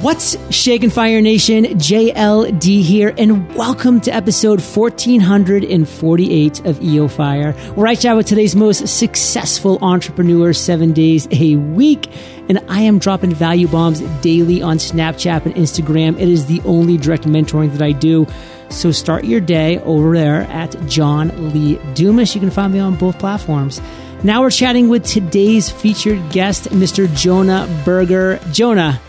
What's shaking Fire Nation? JLD here, and welcome to episode 1448 of EO Fire, where I chat with today's most successful entrepreneurs seven days a week. And I am dropping value bombs daily on Snapchat and Instagram. It is the only direct mentoring that I do. So start your day over there at John Lee Dumas. You can find me on both platforms. Now we're chatting with today's featured guest, Mr. Jonah Berger. Jonah,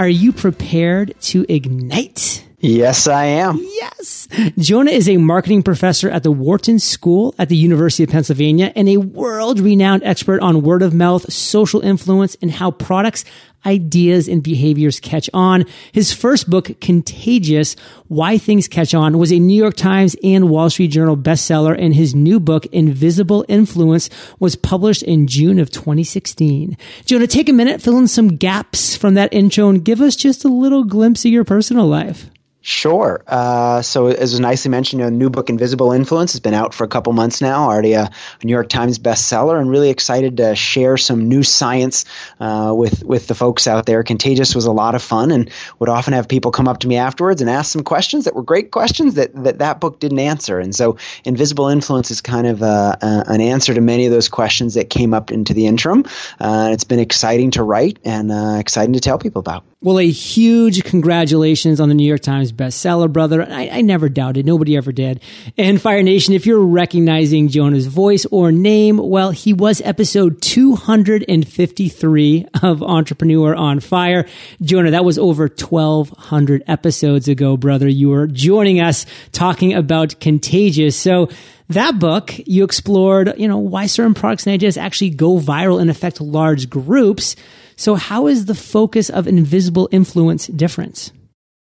are you prepared to ignite? Yes, I am. Yes. Jonah is a marketing professor at the Wharton School at the University of Pennsylvania and a world renowned expert on word of mouth, social influence, and how products ideas and behaviors catch on. His first book, Contagious, Why Things Catch On, was a New York Times and Wall Street Journal bestseller, and his new book, Invisible Influence, was published in June of 2016. Jonah, take a minute, fill in some gaps from that intro, and give us just a little glimpse of your personal life. Sure. Uh, so, as was nicely mentioned, a new book, Invisible Influence, has been out for a couple months now. Already a, a New York Times bestseller, and really excited to share some new science uh, with with the folks out there. Contagious was a lot of fun, and would often have people come up to me afterwards and ask some questions that were great questions that that, that book didn't answer. And so, Invisible Influence is kind of uh, an answer to many of those questions that came up into the interim. Uh, it's been exciting to write and uh, exciting to tell people about. Well, a huge congratulations on the New York Times bestseller, brother. I, I, never doubted. Nobody ever did. And Fire Nation, if you're recognizing Jonah's voice or name, well, he was episode 253 of Entrepreneur on Fire. Jonah, that was over 1200 episodes ago, brother. You were joining us talking about Contagious. So, that book, you explored, you know, why certain products and ideas actually go viral and affect large groups. So, how is the focus of invisible influence different?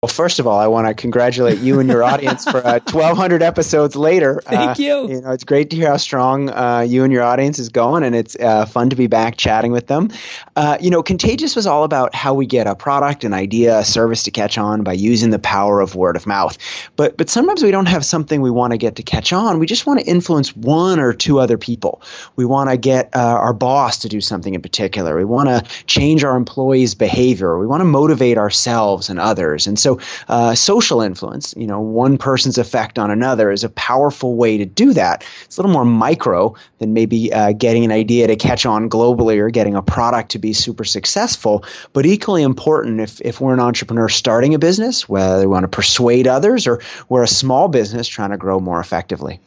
Well, first of all, I want to congratulate you and your audience for uh, 1,200 episodes later. Thank uh, you. You know, it's great to hear how strong uh, you and your audience is going, and it's uh, fun to be back chatting with them. Uh, you know, Contagious was all about how we get a product, an idea, a service to catch on by using the power of word of mouth. But but sometimes we don't have something we want to get to catch on. We just want to influence one or two other people. We want to get uh, our boss to do something in particular. We want to change our employees' behavior. We want to motivate ourselves and others. And so uh, social influence, you know, one person's effect on another is a powerful way to do that. It's a little more micro than maybe uh, getting an idea to catch on globally or getting a product to be super successful, but equally important if, if we're an entrepreneur starting a business, whether we want to persuade others or we're a small business trying to grow more effectively.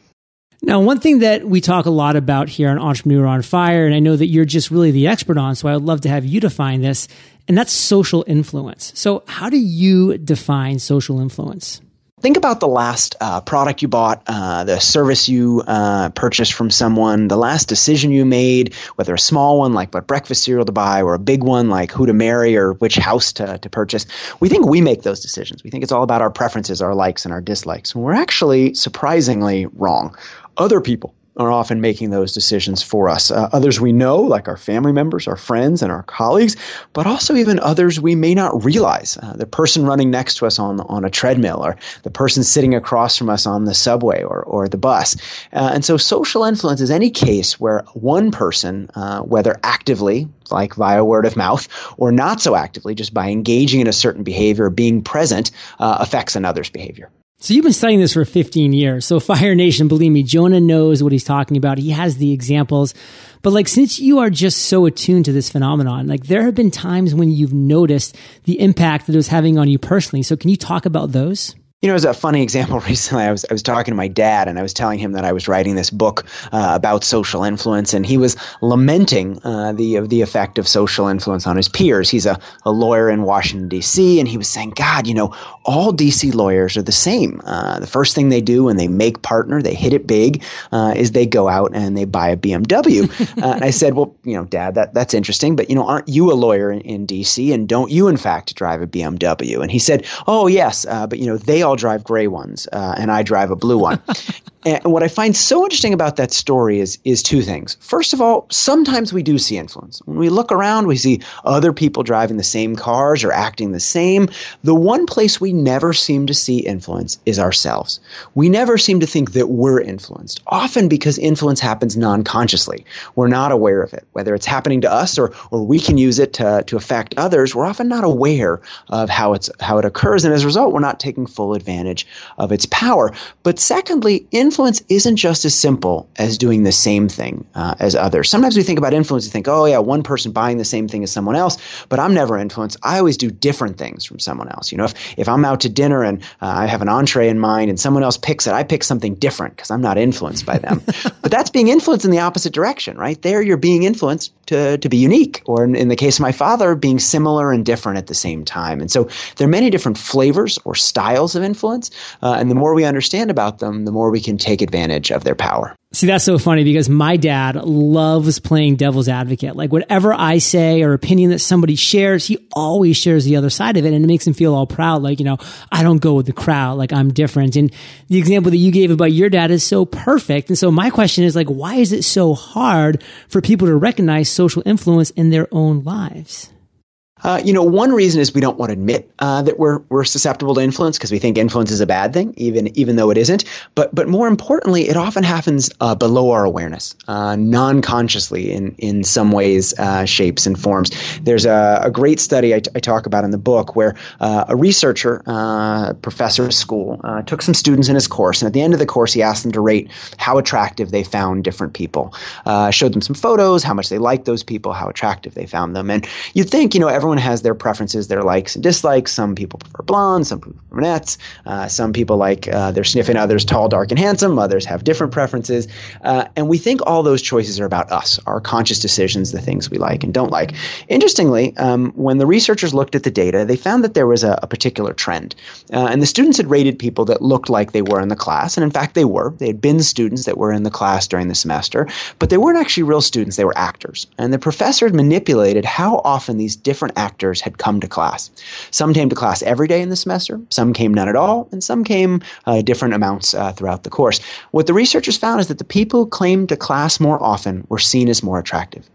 Now, one thing that we talk a lot about here on Entrepreneur on Fire, and I know that you're just really the expert on, so I would love to have you define this, and that's social influence. So, how do you define social influence? Think about the last uh, product you bought, uh, the service you uh, purchased from someone, the last decision you made, whether a small one like what breakfast cereal to buy or a big one like who to marry or which house to, to purchase. We think we make those decisions. We think it's all about our preferences, our likes, and our dislikes. And we're actually surprisingly wrong other people are often making those decisions for us. Uh, others we know, like our family members, our friends, and our colleagues, but also even others we may not realize. Uh, the person running next to us on, on a treadmill, or the person sitting across from us on the subway or, or the bus. Uh, and so social influence is any case where one person, uh, whether actively, like via word of mouth, or not so actively, just by engaging in a certain behavior, being present, uh, affects another's behavior. So you've been studying this for 15 years. So Fire Nation, believe me, Jonah knows what he's talking about. He has the examples. But like, since you are just so attuned to this phenomenon, like there have been times when you've noticed the impact that it was having on you personally. So can you talk about those? You know, as a funny example recently, I was I was talking to my dad, and I was telling him that I was writing this book uh, about social influence, and he was lamenting uh, the the effect of social influence on his peers. He's a, a lawyer in Washington D.C., and he was saying, "God, you know, all D.C. lawyers are the same. Uh, the first thing they do when they make partner, they hit it big, uh, is they go out and they buy a BMW." Uh, and I said, "Well, you know, Dad, that that's interesting, but you know, aren't you a lawyer in, in D.C. and don't you, in fact, drive a BMW?" And he said, "Oh, yes, uh, but you know, they." all drive gray ones, uh, and I drive a blue one. and what I find so interesting about that story is is two things. First of all, sometimes we do see influence. When we look around, we see other people driving the same cars or acting the same. The one place we never seem to see influence is ourselves. We never seem to think that we're influenced. Often because influence happens non-consciously. We're not aware of it. Whether it's happening to us or or we can use it to to affect others, we're often not aware of how it's how it occurs and as a result, we're not taking full advantage of its power. But secondly, influence isn't just as simple as doing the same thing uh, as others. Sometimes we think about influence and think, oh, yeah, one person buying the same thing as someone else, but I'm never influenced. I always do different things from someone else. You know, if, if I'm out to dinner and uh, I have an entree in mind and someone else picks it, I pick something different because I'm not influenced by them. but that's being influenced in the opposite direction, right? There, you're being influenced to, to be unique, or in, in the case of my father, being similar and different at the same time. And so there are many different flavors or styles of influence. Uh, and the more we understand about them, the more we can take advantage of their power. See, that's so funny because my dad loves playing devil's advocate. Like whatever I say or opinion that somebody shares, he always shares the other side of it and it makes him feel all proud. Like, you know, I don't go with the crowd. Like I'm different. And the example that you gave about your dad is so perfect. And so my question is like, why is it so hard for people to recognize social influence in their own lives? Uh, you know, one reason is we don't want to admit uh, that we're we're susceptible to influence because we think influence is a bad thing, even even though it isn't. But but more importantly, it often happens uh, below our awareness, uh, non-consciously in in some ways, uh, shapes and forms. There's a, a great study I, t- I talk about in the book where uh, a researcher, professor at school, took some students in his course, and at the end of the course, he asked them to rate how attractive they found different people. showed them some photos, how much they liked those people, how attractive they found them, and you'd think, you know, everyone everyone has their preferences, their likes and dislikes. Some people prefer blondes, some prefer brunettes. Uh, some people like uh, their sniffing others tall, dark, and handsome. Others have different preferences. Uh, and we think all those choices are about us, our conscious decisions, the things we like and don't like. Interestingly, um, when the researchers looked at the data, they found that there was a, a particular trend. Uh, and the students had rated people that looked like they were in the class. And in fact, they were. They had been students that were in the class during the semester, but they weren't actually real students. They were actors. And the professor had manipulated how often these different actors had come to class. Some came to class every day in the semester, some came none at all, and some came uh, different amounts uh, throughout the course. What the researchers found is that the people who claimed to class more often were seen as more attractive.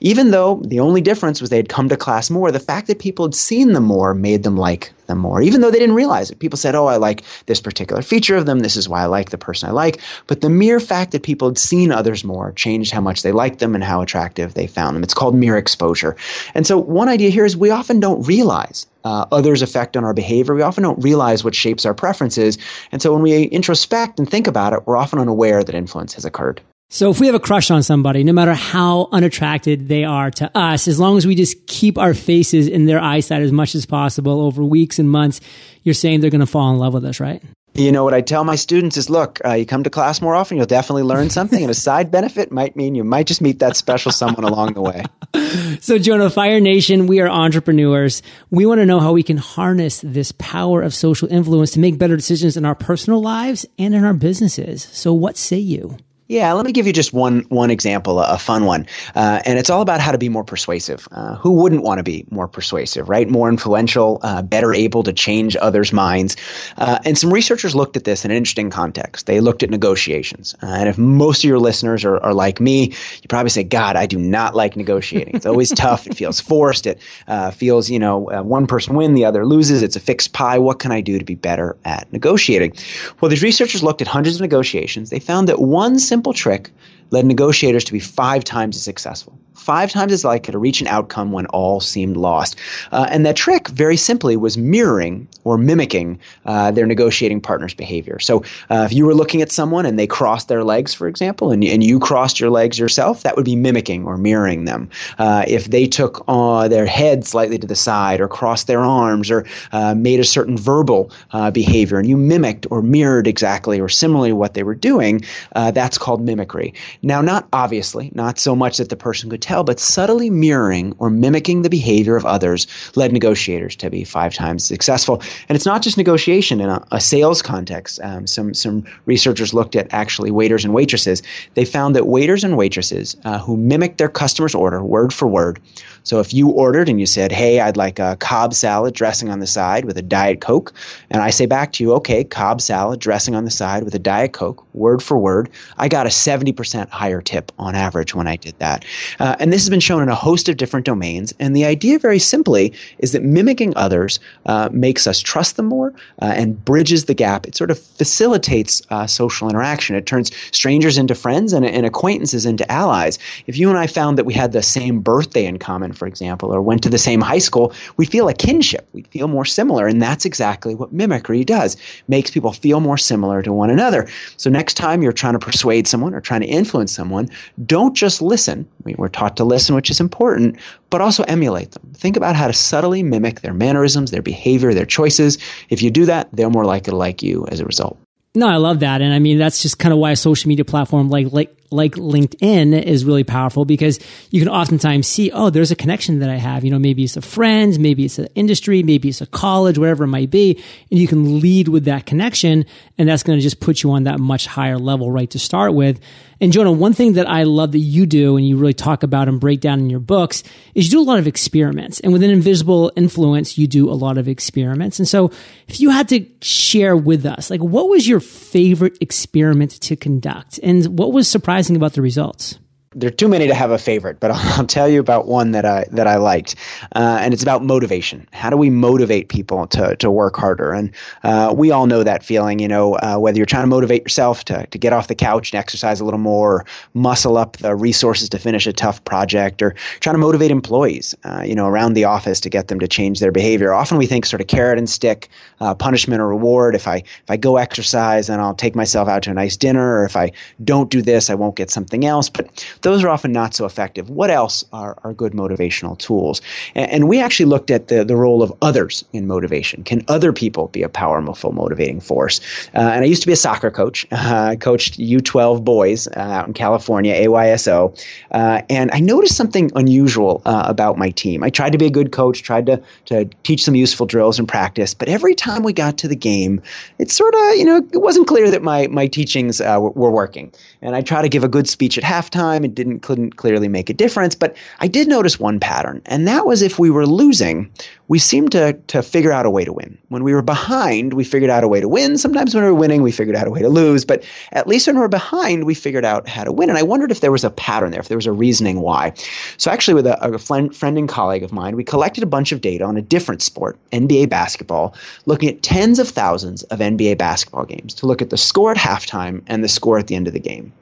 Even though the only difference was they had come to class more, the fact that people had seen them more made them like them more, even though they didn't realize it. People said, Oh, I like this particular feature of them. This is why I like the person I like. But the mere fact that people had seen others more changed how much they liked them and how attractive they found them. It's called mere exposure. And so, one idea here is we often don't realize uh, others' effect on our behavior. We often don't realize what shapes our preferences. And so, when we introspect and think about it, we're often unaware that influence has occurred. So if we have a crush on somebody, no matter how unattracted they are to us, as long as we just keep our faces in their eyesight as much as possible over weeks and months, you're saying they're going to fall in love with us, right? You know what I tell my students is, look, uh, you come to class more often, you'll definitely learn something, and a side benefit might mean you might just meet that special someone along the way. So, Jonah, Fire Nation, we are entrepreneurs. We want to know how we can harness this power of social influence to make better decisions in our personal lives and in our businesses. So, what say you? Yeah, let me give you just one one example, a fun one, uh, and it's all about how to be more persuasive. Uh, who wouldn't want to be more persuasive, right? More influential, uh, better able to change others' minds. Uh, and some researchers looked at this in an interesting context. They looked at negotiations, uh, and if most of your listeners are, are, like me, you probably say, "God, I do not like negotiating. It's always tough. It feels forced. It uh, feels, you know, one person wins, the other loses. It's a fixed pie. What can I do to be better at negotiating?" Well, these researchers looked at hundreds of negotiations. They found that one simple simple trick led negotiators to be five times as successful five times as likely to reach an outcome when all seemed lost. Uh, and that trick, very simply, was mirroring or mimicking uh, their negotiating partner's behavior. So uh, if you were looking at someone and they crossed their legs, for example, and, and you crossed your legs yourself, that would be mimicking or mirroring them. Uh, if they took uh, their head slightly to the side or crossed their arms or uh, made a certain verbal behavior and you mimicked or mirrored exactly or similarly what they were doing, that's called mimicry. Now, not obviously, not so much that the person could tell, but subtly mirroring or mimicking the behavior of others led negotiators to be five times successful. And it's not just negotiation in a, a sales context. Um, some some researchers looked at actually waiters and waitresses. They found that waiters and waitresses uh, who mimicked their customer's order word for word So if you ordered and you said, Hey, I'd like a Cobb salad dressing on the side with a Diet Coke, and I say back to you, Okay, Cobb salad dressing on the side with a Diet Coke, word for word, I got a 70% higher tip on average when I did that. Uh, and this has been shown in a host of different domains. And the idea, very simply, is that mimicking others uh, makes us trust them more uh, and bridges the gap. It sort of facilitates uh, social interaction. It turns strangers into friends and, and acquaintances into allies. If you and I found that we had the same birthday in common, for example, or went to the same high school, we feel a kinship. We feel more similar. And that's exactly what mimicry does. Makes people feel more similar to one another. So next time you're trying to persuade someone or trying to influence someone, don't just listen. We're taught to listen, which is important, but also emulate them. Think about how to subtly mimic their mannerisms, their behavior, their choices. If you do that, they're more likely to like you as a result. No, I love that. And I mean, that's just kind of why a social media platform like, like, like LinkedIn is really powerful because you can oftentimes see, oh, there's a connection that I have. You know, maybe it's a friend, maybe it's an industry, maybe it's a college, whatever it might be. And you can lead with that connection. And that's going to just put you on that much higher level, right, to start with. And Jonah, one thing that I love that you do and you really talk about and break down in your books is you do a lot of experiments. And within Invisible Influence, you do a lot of experiments. And so if you had to share with us, like what was your favorite experiment to conduct and what was surprising about the results? There are too many to have a favorite, but I'll, I'll, tell you about one that I that I liked, uh, and it's about motivation. How do we motivate people to to work harder? And uh, we all know that feeling. You know, uh, whether you're trying to motivate yourself to to get off the couch and exercise a little more, muscle up the resources to finish a tough project, or trying to motivate employees, uh, you know, around the office to get them to change their behavior. Often we think sort of carrot and stick, uh, punishment or reward. If I if I go exercise, then I'll take myself out to a nice dinner, or if I don't do this, I won't get something else. But those are often not so effective. What else are, are good motivational tools? And, and, we actually looked at the, the role of others in motivation. Can other people be a powerful motivating force? Uh, and I used to be a soccer coach. Uh, I coached U12 boys uh, out in California, AYSO. Uh, and I noticed something unusual uh, about my team. I tried to be a good coach, tried to, to teach some useful drills and practice, but every time we got to the game, it sort of, you know, it wasn't clear that my, my teachings uh, were, were working. And I tried to give a good speech at halftime. It didn't couldn't clearly make a difference. But I did notice one pattern, and that was if we were losing, we seemed to, to figure out a way to win. When we were behind, we figured out a way to win. Sometimes when we were winning, we figured out a way to lose. But at least when we were behind, we figured out how to win. And I wondered if there was a pattern there, if there was a reasoning why. So actually, with a, a friend, friend and colleague of mine, we collected a bunch of data on a different sport, NBA basketball, looking at tens of thousands of NBA basketball games to look at the score at halftime and the score at the end of the game.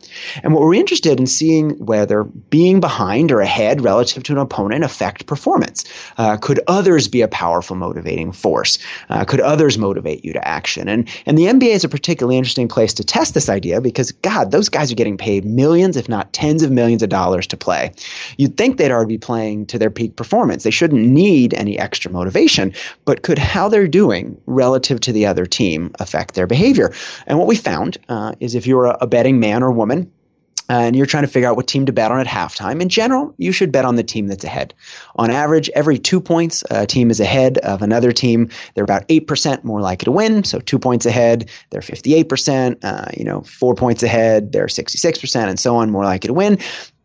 And what we're interested in seeing whether being behind or ahead relative to an opponent affect performance. Uh, could others be a powerful motivating force? Uh, could others motivate you to action? And and the NBA is a particularly interesting place to test this idea because God, those guys are getting paid millions, if not tens of millions of dollars to play. You'd think they'd already be playing to their peak performance. They shouldn't need any extra motivation, but could how they're doing relative to the other team affect their behavior? And what we found uh, is if you're a, a betting man or woman, and you're trying to figure out what team to bet on at halftime, in general, you should bet on the team that's ahead. On average, every two points, a team is ahead of another team. They're about 8% more likely to win. So two points ahead, they're 58%. Uh, you know, four points ahead, they're 66%, and so on, more likely to win.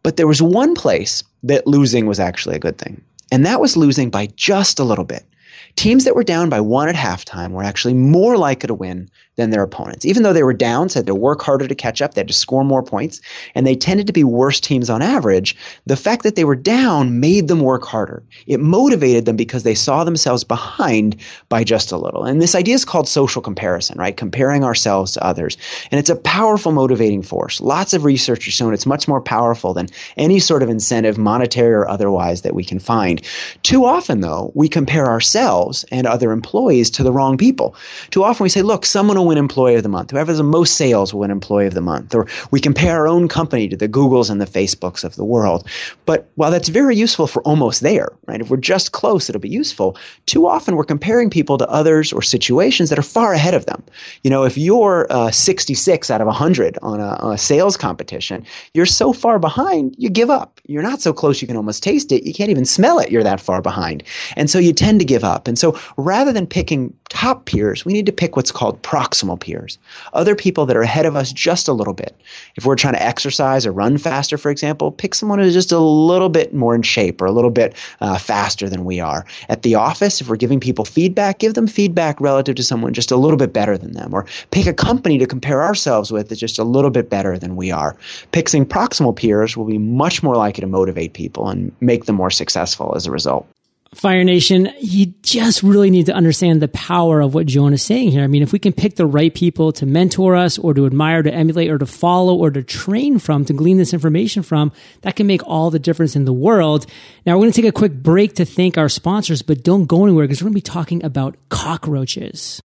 But there was one place that losing was actually a good thing. And that was losing by just a little bit. Teams that were down by one at halftime were actually more likely to win than their opponents. Even though they were down, so they had to work harder to catch up, they had to score more points, and they tended to be worse teams on average, the fact that they were down made them work harder. It motivated them because they saw themselves behind by just a little. And this idea is called social comparison, right? Comparing ourselves to others. And it's a powerful motivating force. Lots of research has shown it's much more powerful than any sort of incentive, monetary or otherwise, that we can find. Too often, though, we compare ourselves and other employees to the wrong people. Too often we say, look, someone will win Employee of the Month. Whoever has the most sales will win Employee of the Month. Or we compare our own company to the Googles and the Facebooks of the world. But while that's very useful for almost there, right? If we're just close, it'll be useful. Too often we're comparing people to others or situations that are far ahead of them. You know, if you're uh, 66 out of 100 on a, a sales competition, you're so far behind, you give up. You're not so close you can almost taste it. You can't even smell it. You're that far behind. And so you tend to give up. And so rather than picking top peers, we need to pick what's called proximal peers. Other people that are ahead of us just a little bit. If we're trying to exercise or run faster, for example, pick someone who's just a little bit more in shape or a little bit uh, faster than we are. At the office, if we're giving people feedback, give them feedback relative to someone just a little bit better than them. Or pick a company to compare ourselves with that's just a little bit better than we are. Picking proximal peers will be much more likely to motivate people and make them more successful as a result. Fire Nation, you just really need to understand the power of what Jonah is saying here. I mean, if we can pick the right people to mentor us or to admire, to emulate, or to follow, or to train from, to glean this information from, that can make all the difference in the world. Now, we're going to take a quick break to thank our sponsors, but don't go anywhere because we're going to be talking about cockroaches.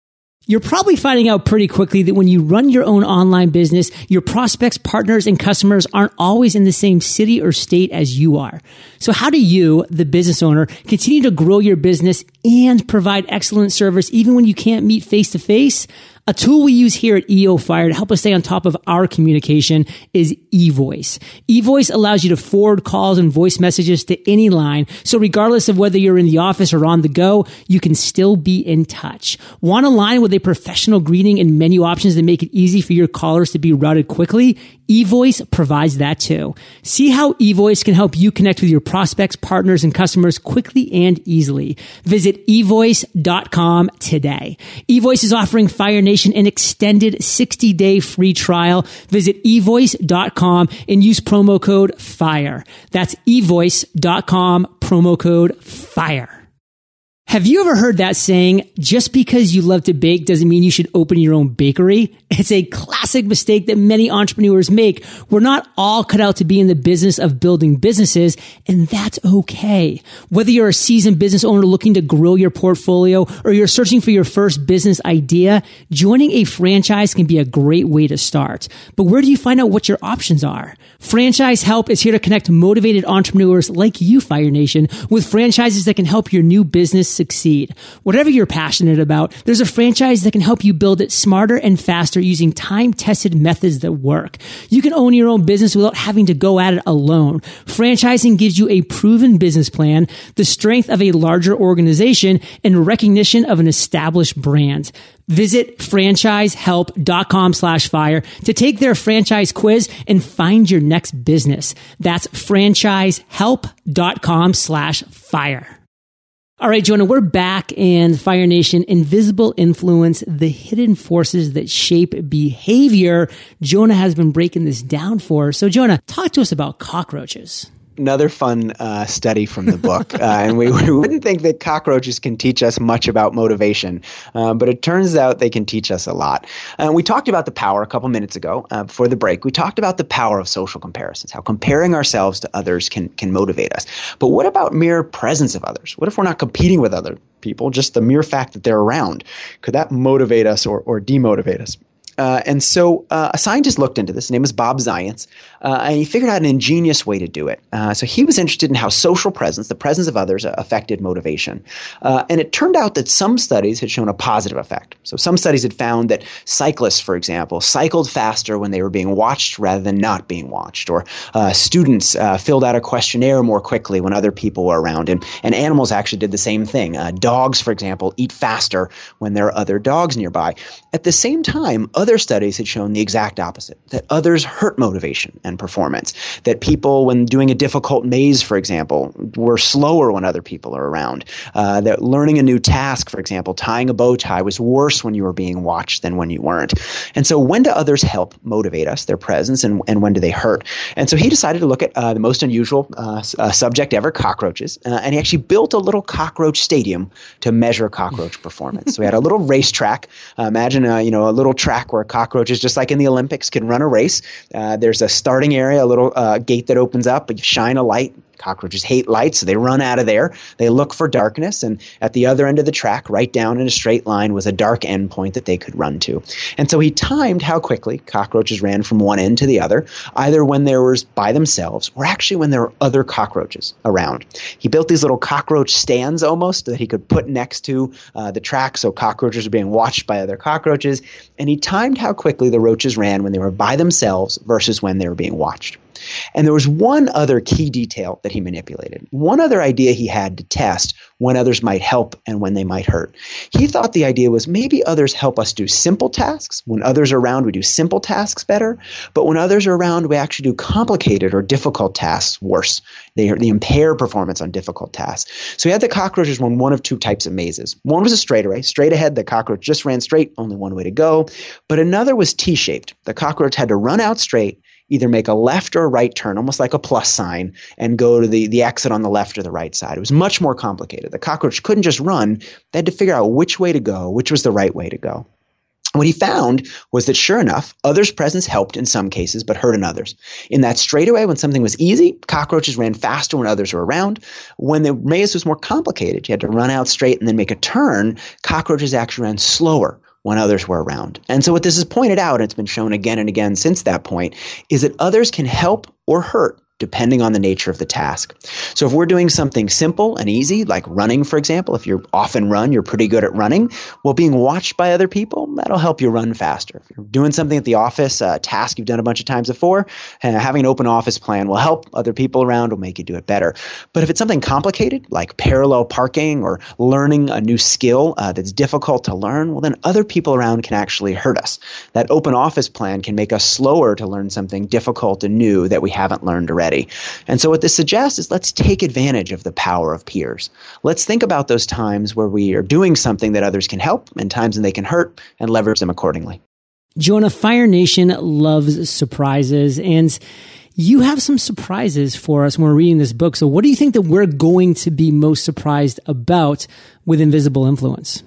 You're probably finding out pretty quickly that when you run your own online business, your prospects, partners, and customers aren't always in the same city or state as you are. So how do you, the business owner, continue to grow your business and provide excellent service even when you can't meet face to face? A tool we use here at EO Fire to help us stay on top of our communication is eVoice. eVoice allows you to forward calls and voice messages to any line. So regardless of whether you're in the office or on the go, you can still be in touch. Want a line with a professional greeting and menu options that make it easy for your callers to be routed quickly? eVoice provides that too. See how eVoice can help you connect with your prospects, partners, and customers quickly and easily. Visit evoice.com today. eVoice is offering Fire Nation an extended 60 day free trial. Visit evoice.com and use promo code FIRE. That's evoice.com, promo code FIRE. Have you ever heard that saying, just because you love to bake doesn't mean you should open your own bakery? It's a classic mistake that many entrepreneurs make. We're not all cut out to be in the business of building businesses, and that's okay. Whether you're a seasoned business owner looking to grow your portfolio or you're searching for your first business idea, joining a franchise can be a great way to start. But where do you find out what your options are? Franchise Help is here to connect motivated entrepreneurs like you, Fire Nation, with franchises that can help your new business succeed. Whatever you're passionate about, there's a franchise that can help you build it smarter and faster using time tested methods that work. You can own your own business without having to go at it alone. Franchising gives you a proven business plan, the strength of a larger organization, and recognition of an established brand. Visit franchisehelp.com slash fire to take their franchise quiz and find your next business. That's franchisehelp.com slash fire. All right, Jonah, we're back and Fire Nation, invisible influence, the hidden forces that shape behavior. Jonah has been breaking this down for us. So, Jonah, talk to us about cockroaches another fun uh, study from the book, uh, and we, we, wouldn't think that cockroaches can teach us much about motivation, uh, but it turns out they can teach us a lot. And uh, we talked about the power a couple minutes ago uh, before the break. We talked about the power of social comparisons, how comparing ourselves to others can can motivate us. But what about mere presence of others? What if we're not competing with other people? Just the mere fact that they're around could that motivate us or, or demotivate us? Uh, and so uh, a scientist looked into this. His name is Bob Zajonc, uh, and he figured out an ingenious way to do it. Uh, so he was interested in how social presence, the presence of others, uh, affected motivation. Uh, and it turned out that some studies had shown a positive effect. So some studies had found that cyclists, for example, cycled faster when they were being watched rather than not being watched, or students filled out a questionnaire more quickly when other people were around. And, and animals actually did the same thing. dogs, for example, eat faster when there are other dogs nearby. At the same time, other studies had shown the exact opposite that others hurt motivation and performance. That people, when doing a difficult maze, for example, were slower when other people are around. Uh, that learning a new task, for example, tying a bow tie, was worse when you were being watched than when you weren't. And so, when do others help motivate us, their presence, and, and when do they hurt? And so, he decided to look at uh, the most unusual uh, uh subject ever cockroaches. Uh, and he actually built a little cockroach stadium to measure cockroach performance. so, we had a little racetrack. Uh, imagine, you know, a little track where cockroaches, just like in the Olympics, can run a race. Uh, there's a starting area, a little uh, gate that opens up, but you shine a light, Cockroaches hate light, so they run out of there. They look for darkness, and at the other end of the track, right down in a straight line, was a dark endpoint that they could run to. And so he timed how quickly cockroaches ran from one end to the other, either when they were by themselves or actually when there were other cockroaches around. He built these little cockroach stands almost that he could put next to uh, the track so cockroaches were being watched by other cockroaches. And he timed how quickly the roaches ran when they were by themselves versus when they were being watched. And there was one other key detail that he manipulated. One other idea he had to test when others might help and when they might hurt. He thought the idea was maybe others help us do simple tasks. When others are around, we do simple tasks better. But when others are around, we actually do complicated or difficult tasks worse. They, they impair performance on difficult tasks. So he had the cockroaches run one of two types of mazes. One was a straightaway, straight ahead. The cockroach just ran straight, only one way to go. But another was T shaped. The cockroach had to run out straight either make a left or a right turn, almost like a plus sign, and go to the, the exit on the left or the right side. It was much more complicated. The cockroach couldn't just run, they had to figure out which way to go, which was the right way to go. What he found was that sure enough, others' presence helped in some cases, but hurt in others. In that straightaway, when something was easy, cockroaches ran faster when others were around. When the maze was more complicated, you had to run out straight and then make a turn, cockroaches actually ran slower when others were around. And so, what this has pointed out, and it's been shown again and again since that point, is that others can help or hurt depending on the nature of the task. So if we're doing something simple and easy, like running, for example, if you're often run, you're pretty good at running, well, being watched by other people, that'll help you run faster. If you're doing something at the office, a task you've done a bunch of times before, uh, having an open office plan will help other people around, will make you do it better. But if it's something complicated, like parallel parking or learning a new skill uh, that's difficult to learn, well, then other people around can actually hurt us. That open office plan can make us slower to learn something difficult and new that we haven't learned already already. And so what this suggests is let's take advantage of the power of peers. Let's think about those times where we are doing something that others can help and times when they can hurt and leverage them accordingly. Jonah, Fire Nation loves surprises and you have some surprises for us when we're reading this book. So what do you think that we're going to be most surprised about with Invisible Influence?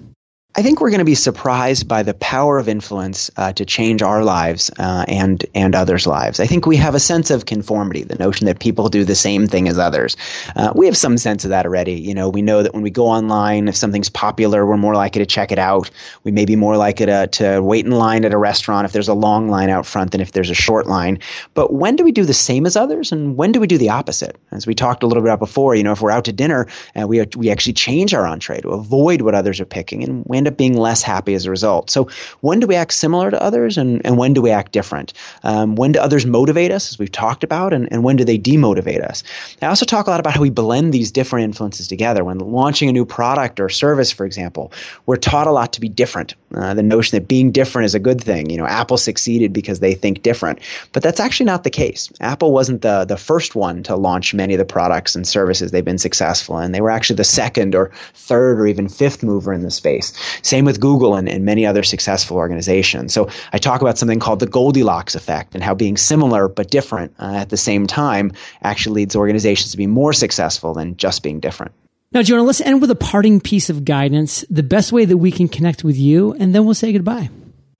I think we're going to be surprised by the power of influence uh, to change our lives uh, and and others' lives. I think we have a sense of conformity, the notion that people do the same thing as others. Uh, we have some sense of that already. You know, we know that when we go online, if something's popular, we're more likely to check it out. We may be more likely to, to wait in line at a restaurant if there's a long line out front than if there's a short line. But when do we do the same as others, and when do we do the opposite? As we talked a little bit about before, you know, if we're out to dinner, uh, we we actually change our entree to avoid what others are picking, and we up being less happy as a result. So when do we act similar to others and, and when do we act different? Um, when do others motivate us, as we've talked about, and, and when do they demotivate us? I also talk a lot about how we blend these different influences together. When launching a new product or service, for example, we're taught a lot to be different. Uh, the notion that being different is a good thing. You know, Apple succeeded because they think different. But that's actually not the case. Apple wasn't the, the first one to launch many of the products and services they've been successful in. They were actually the second or third or even fifth mover in the space. Same with Google and, and many other successful organizations. So I talk about something called the Goldilocks effect and how being similar but different uh, at the same time actually leads organizations to be more successful than just being different. Now, Jonah, let's end with a parting piece of guidance, the best way that we can connect with you, and then we'll say goodbye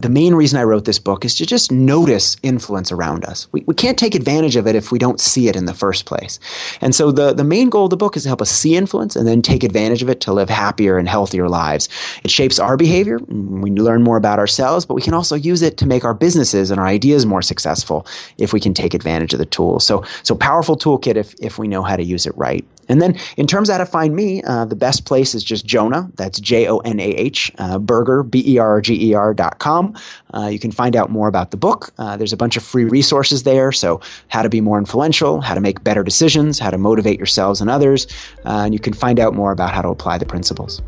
the main reason I wrote this book is to just notice influence around us. We, we can't take advantage of it if we don't see it in the first place. And so the, the main goal of the book is to help us see influence and then take advantage of it to live happier and healthier lives. It shapes our behavior. We learn more about ourselves, but we can also use it to make our businesses and our ideas more successful if we can take advantage of the tool. So, so powerful toolkit if, if we know how to use it right. And then in terms of how to find me, uh, the best place is just Jonah. That's J O N A H, uh, Berger, B E R G E R dot com. Uh, you can find out more about the book. Uh, there's a bunch of free resources there. So, how to be more influential, how to make better decisions, how to motivate yourselves and others. Uh, and you can find out more about how to apply the principles.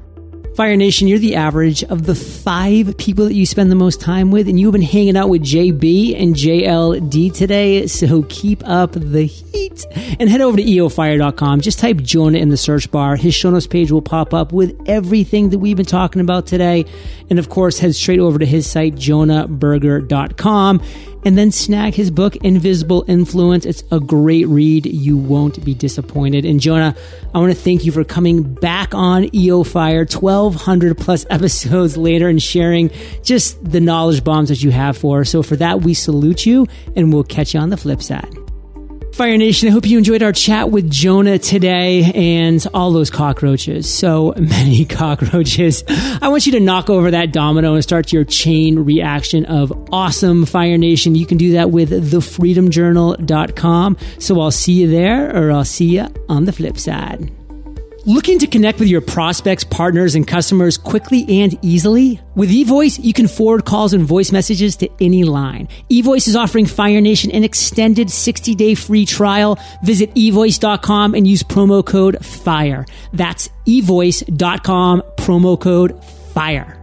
Fire Nation, you're the average of the five people that you spend the most time with, and you've been hanging out with JB and JLD today, so keep up the heat and head over to eofire.com. Just type Jonah in the search bar. His show notes page will pop up with everything that we've been talking about today. And of course, head straight over to his site, jonahberger.com and then snag his book, Invisible Influence. It's a great read. You won't be disappointed. And Jonah, I want to thank you for coming back on EO Fire 1200 plus episodes later and sharing just the knowledge bombs that you have for us. So for that, we salute you and we'll catch you on the flip side. Fire Nation, I hope you enjoyed our chat with Jonah today and all those cockroaches. So many cockroaches. I want you to knock over that domino and start your chain reaction of awesome Fire Nation. You can do that with thefreedomjournal.com. So I'll see you there or I'll see you on the flip side. Looking to connect with your prospects, partners, and customers quickly and easily? With eVoice, you can forward calls and voice messages to any line. eVoice is offering Fire Nation an extended 60 day free trial. Visit evoice.com and use promo code FIRE. That's evoice.com, promo code FIRE.